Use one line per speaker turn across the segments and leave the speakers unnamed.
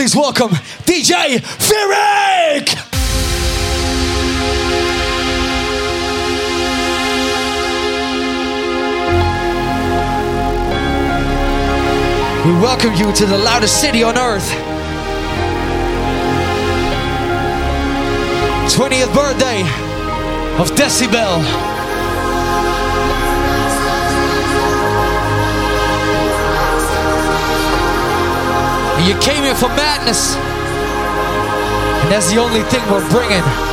please welcome DJ Phyric! We welcome you to the loudest city on earth. 20th birthday of Decibel. And you came here for madness. And that's the only thing we're bringing.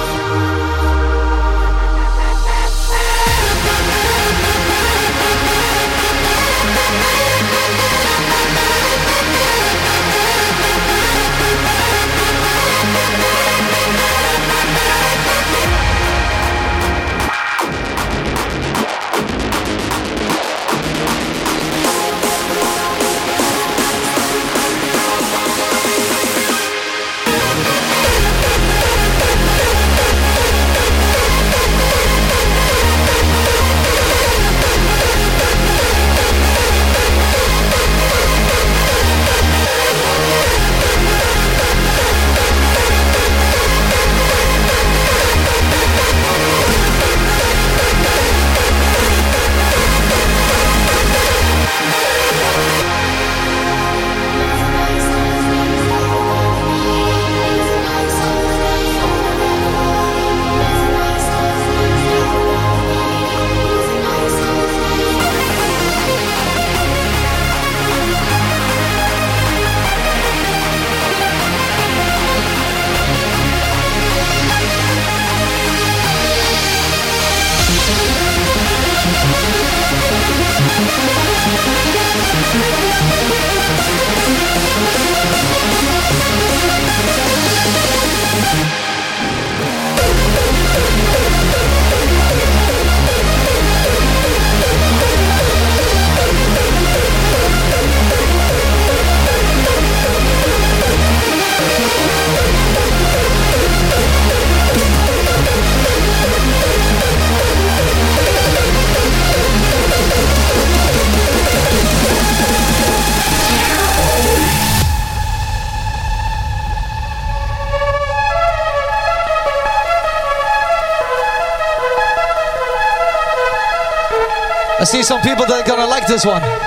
People that are gonna like this one.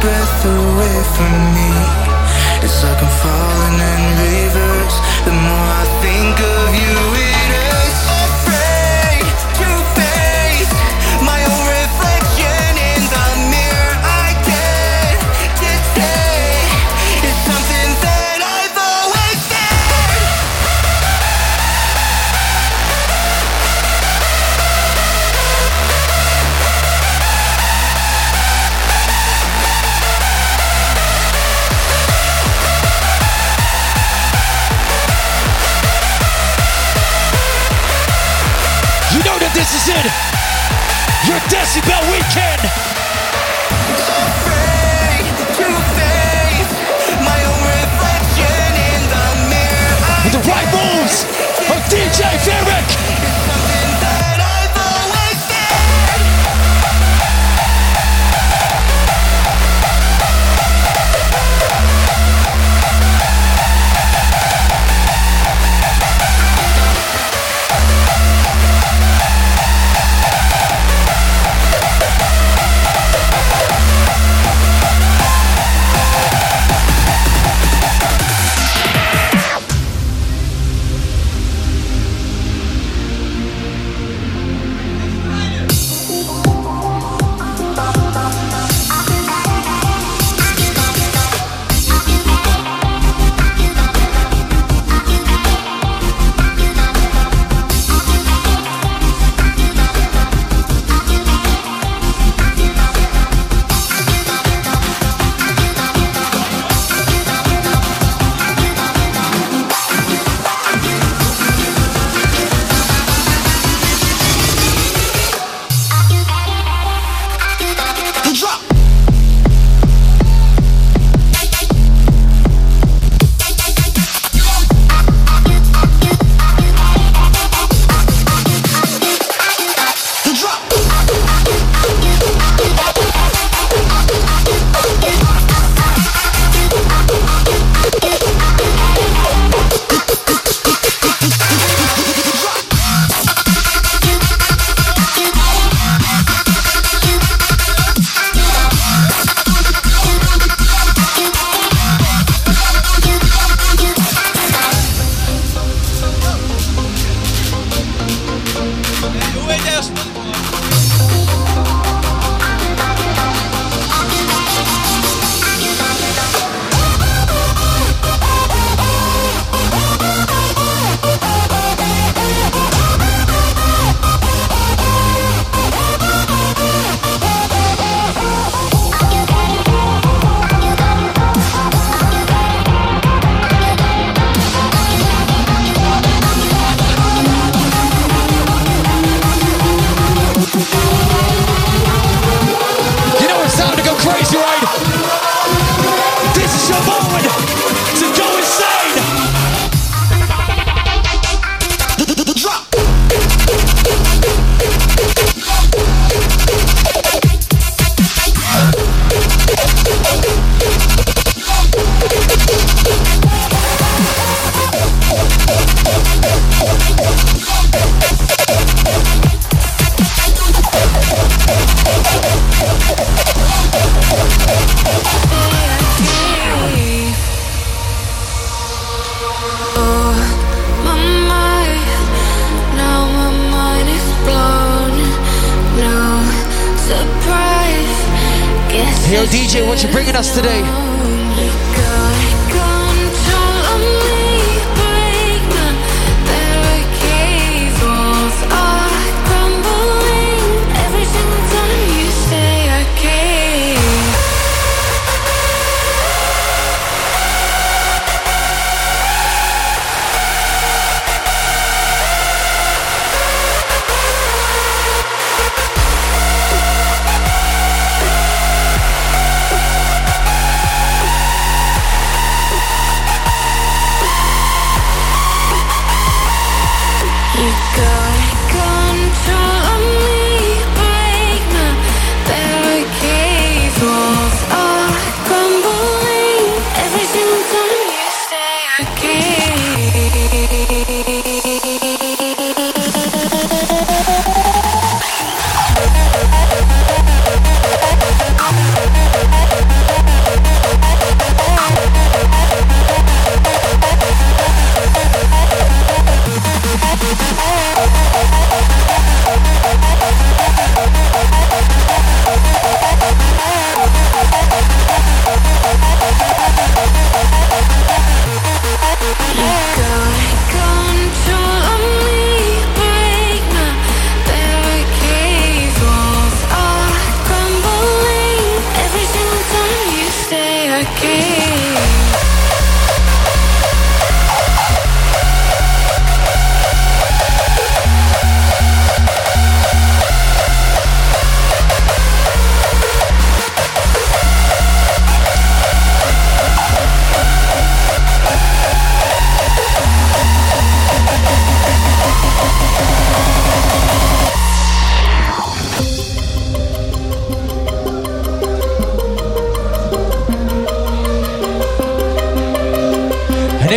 breath away from me.
Today?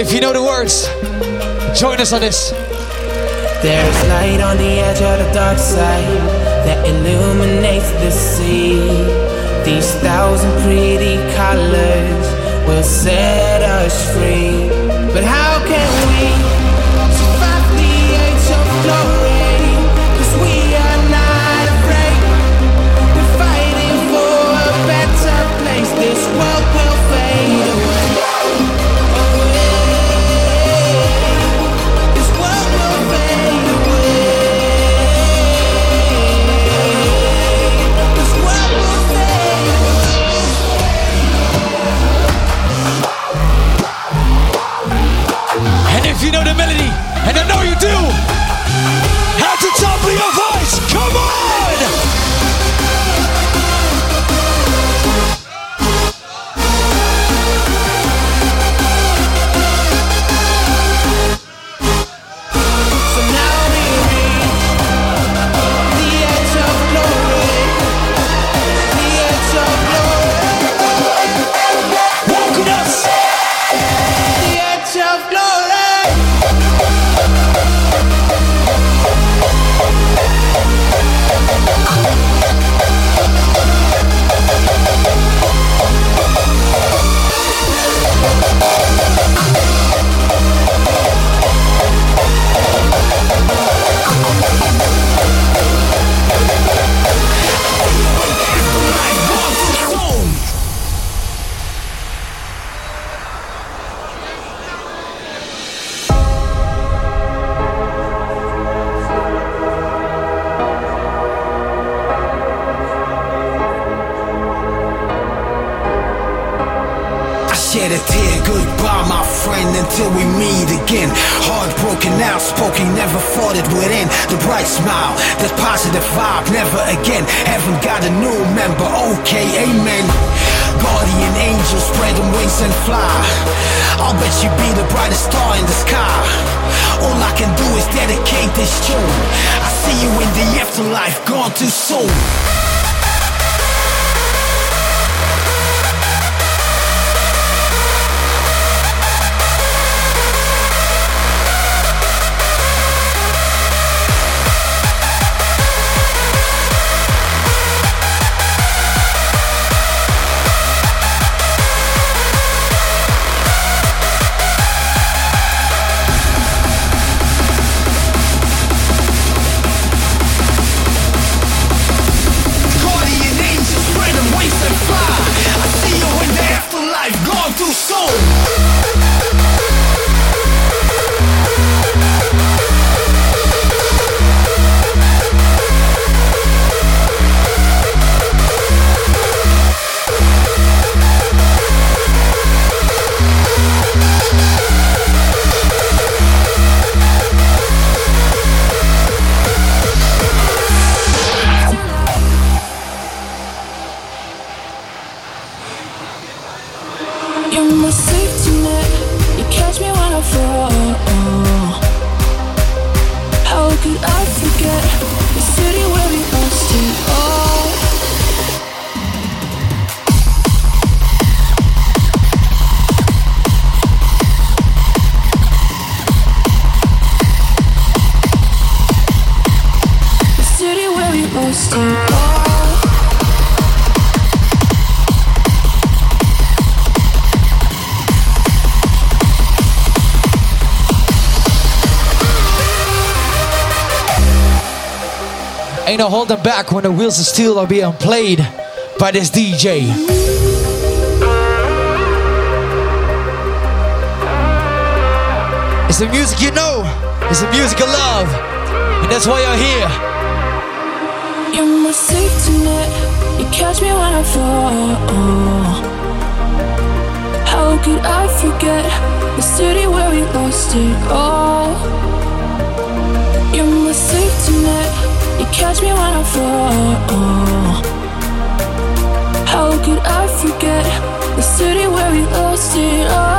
If you know the words, join us on this.
There's light on the edge of the dark side that illuminates the sea. These thousand pretty colors will set us free. But how can we
Ain't no holding back when the wheels of steel are being played by this DJ. It's the music you know, it's the music of love, and that's why you're here.
You're my safety net. You catch me when I fall. How could I forget the city where we lost it all? You catch me when I fall. How could I forget the city where we lost it all?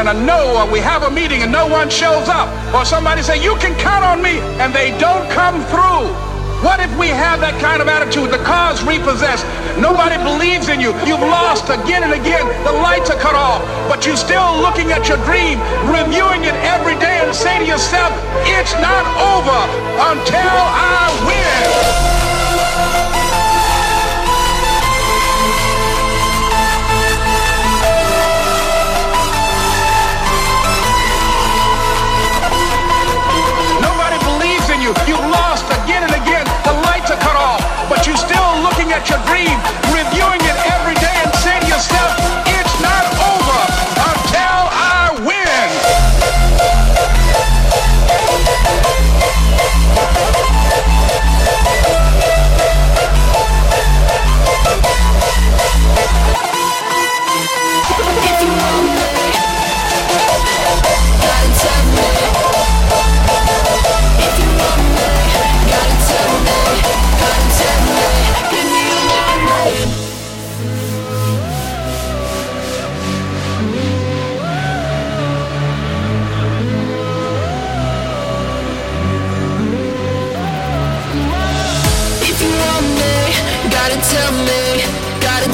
and
a no, or we have a meeting and no one shows up, or somebody say, you can count on me, and they don't come through. What if we have that kind of attitude? The car's repossessed. Nobody believes in you. You've lost again and again. The lights are cut off. But you're still looking at your dream, reviewing it every day and say to yourself, it's not over until I win. at your dream, reviewing it every day, and saying to yourself,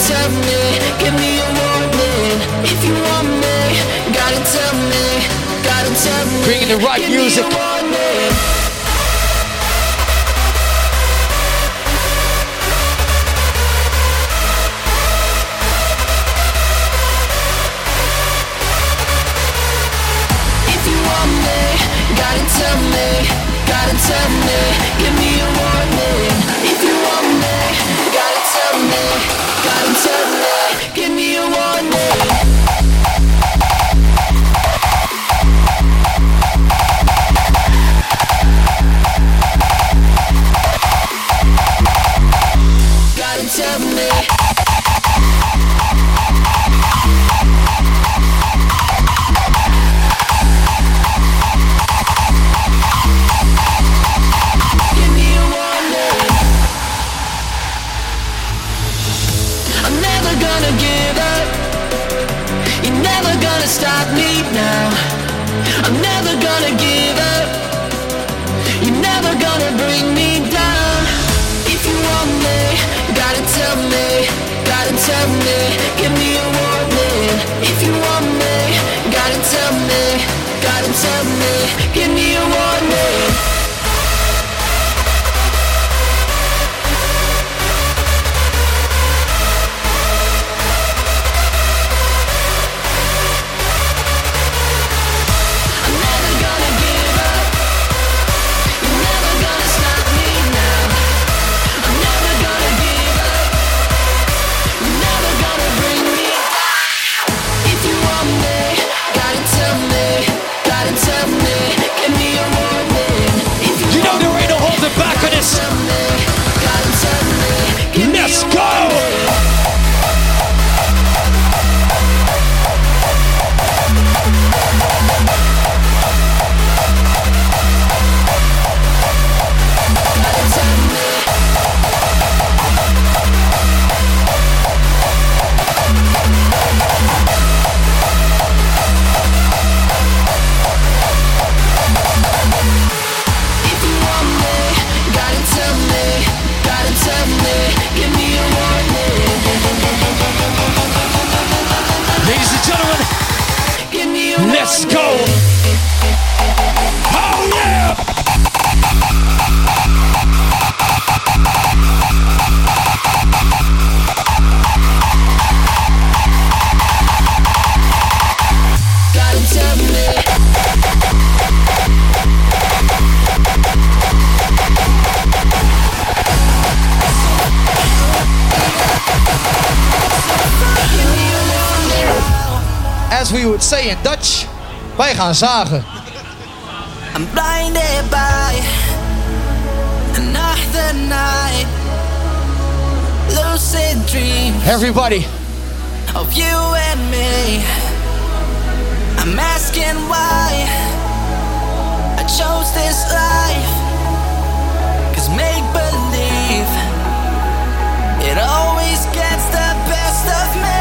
tell
Bringing the right music. Ladies and gentlemen, let's go. Oh yeah!
as
we would say in Dutch, wij gaan zagen.
I'm blinded by another night, lucid dreams.
Everybody.
Of you and me. I'm asking why I chose this life. Cause make believe, it always gets the best of me.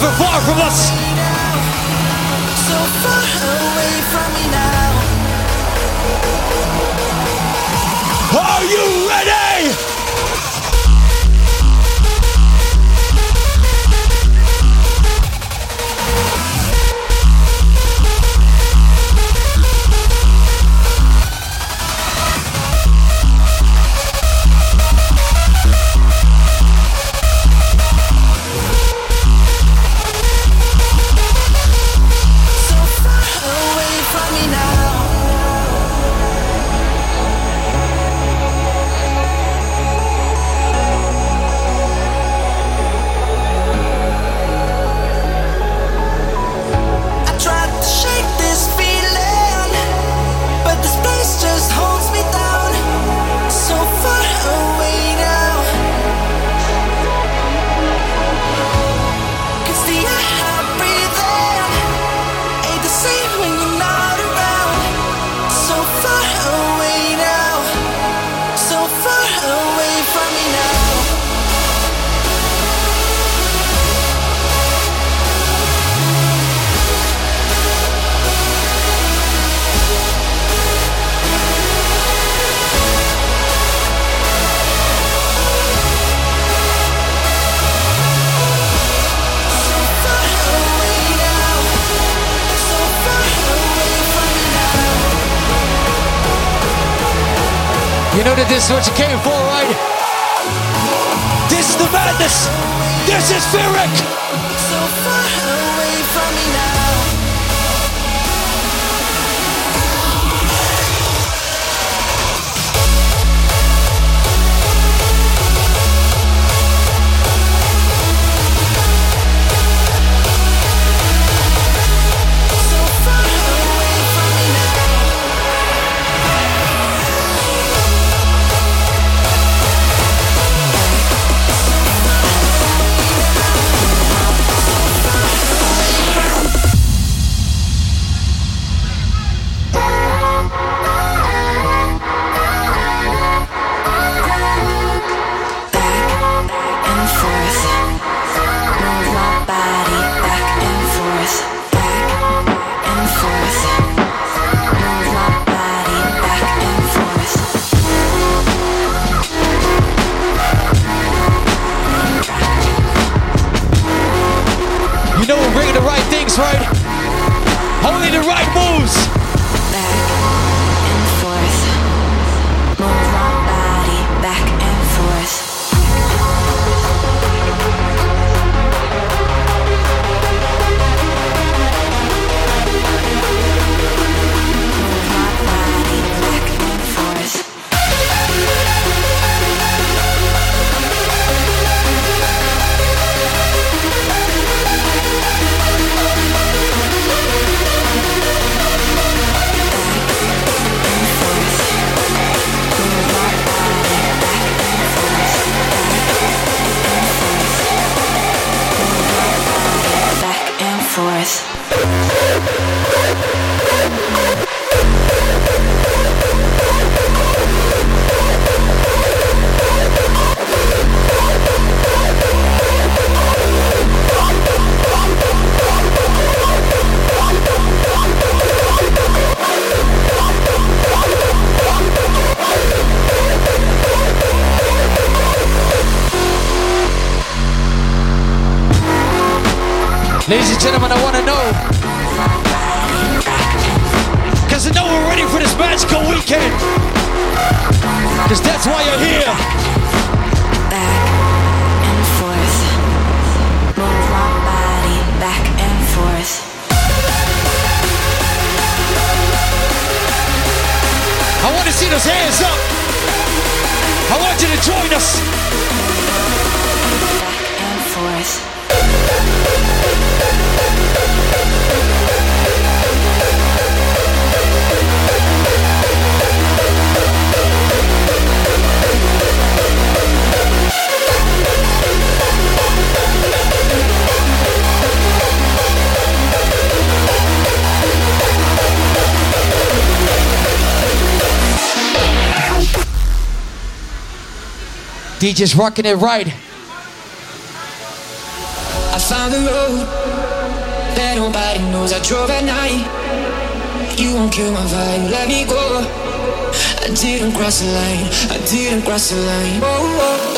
ever far from
us.
I
know we're
ready for this magical weekend. Because that's why you're here.
Back and forth. Move my body back and forth.
I want to see those hands up. I want you to join us. DJ's rocking it right.
I found the road that nobody knows. I drove at night. You won't kill my vibe. Let me go. I didn't cross the line. I didn't cross the line. Oh, oh,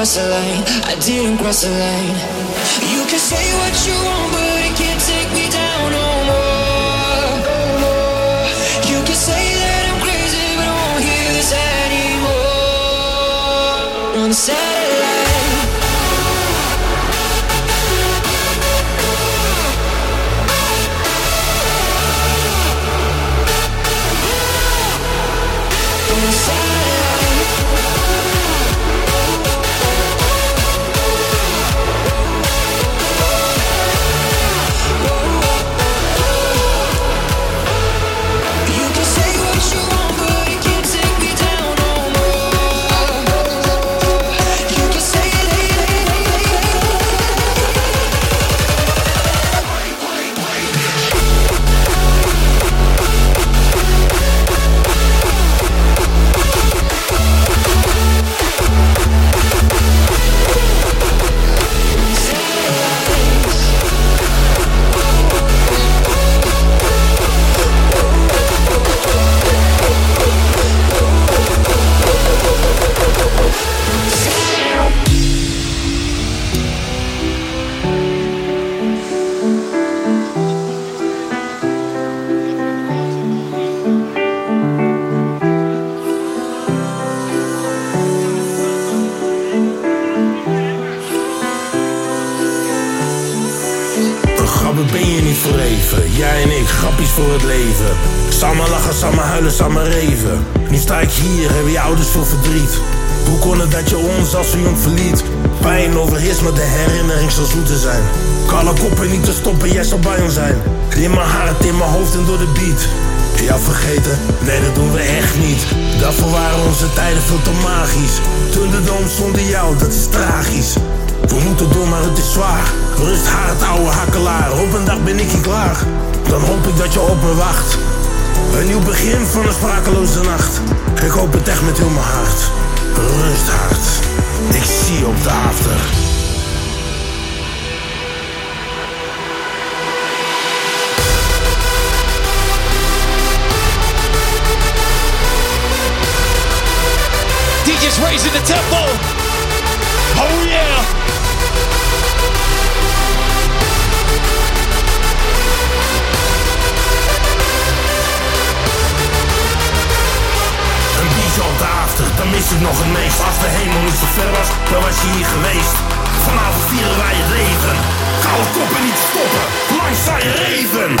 cross the line. I didn't cross the line. You can say what you want, but it can't take me
voor het leven. Samen lachen, samen huilen, samen reven. Nu sta ik hier, hebben je ouders veel verdriet. Hoe kon het dat je ons als zo jong verliet? Pijn overheerst, maar de herinnering zal zoeter zijn. Kalle koppen niet te stoppen, jij zal bij ons zijn. In mijn hart, in mijn hoofd en door de beat. Jou vergeten? Nee, dat doen we echt niet. Daarvoor waren onze tijden veel te magisch. Toen de dom zonder jou, dat is tragisch. We moeten door, maar het is zwaar. Rust hard, ouwe hakkelaar. Op een dag ben ik hier klaar. Dan hoop ik dat je op me wacht. Een nieuw begin van een sprakeloze nacht. Ik hoop het echt met heel mijn hart. Rust hart. Ik zie op de after.
DJ's raising the tempo. Oh
80, dan mis ik nog het meest. Als de hemel niet zo ver was, dan was je hier geweest. Vanavond vieren wij het leven. Koude koppen niet stoppen, langs zijn reven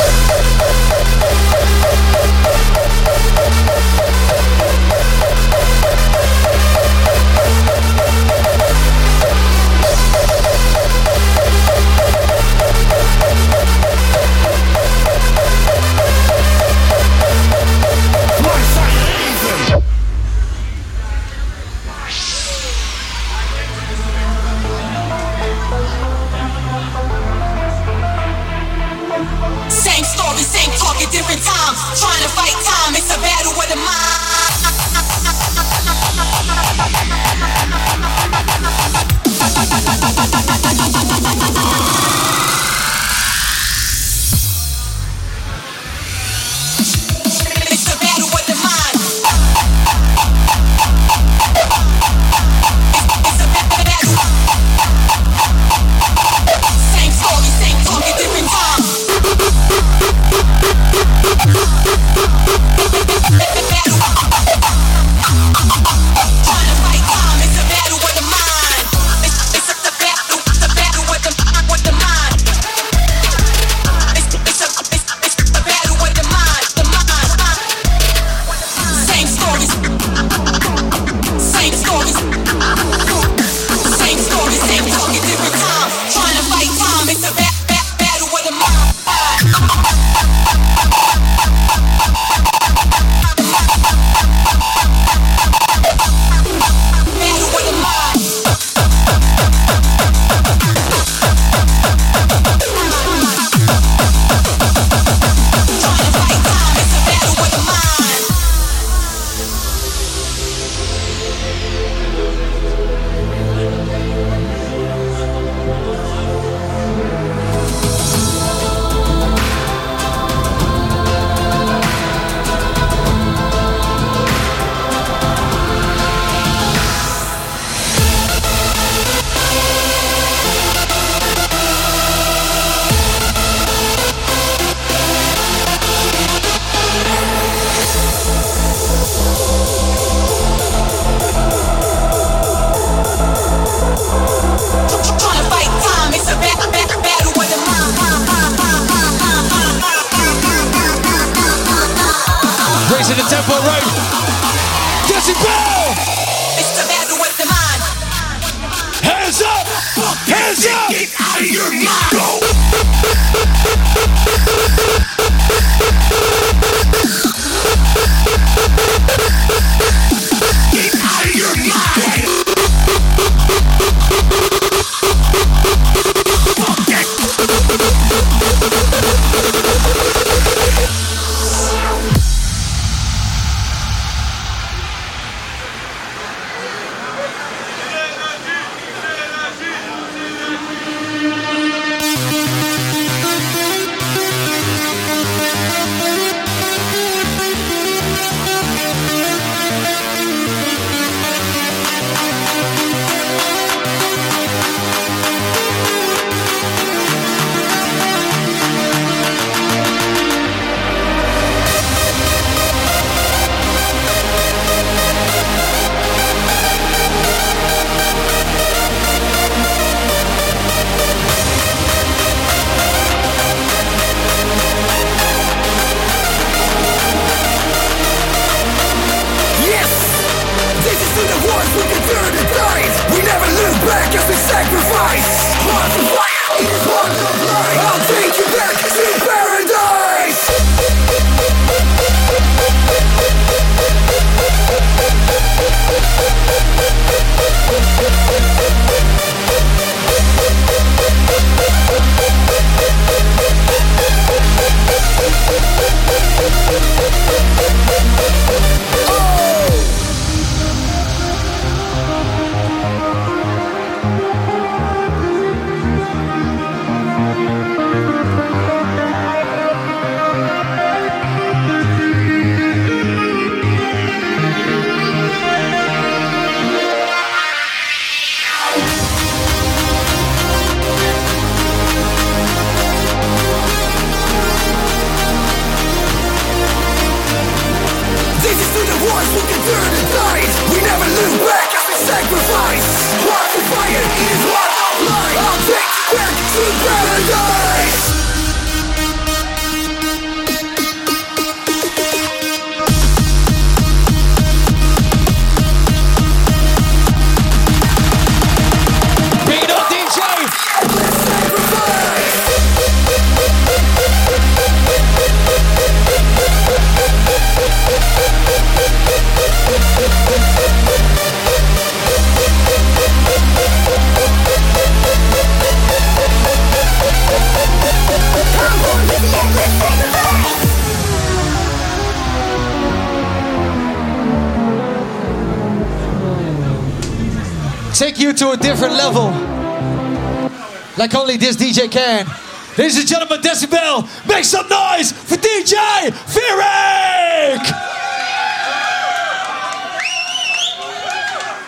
DJ Karen. Ladies and gentlemen, Decibel, make some noise for DJ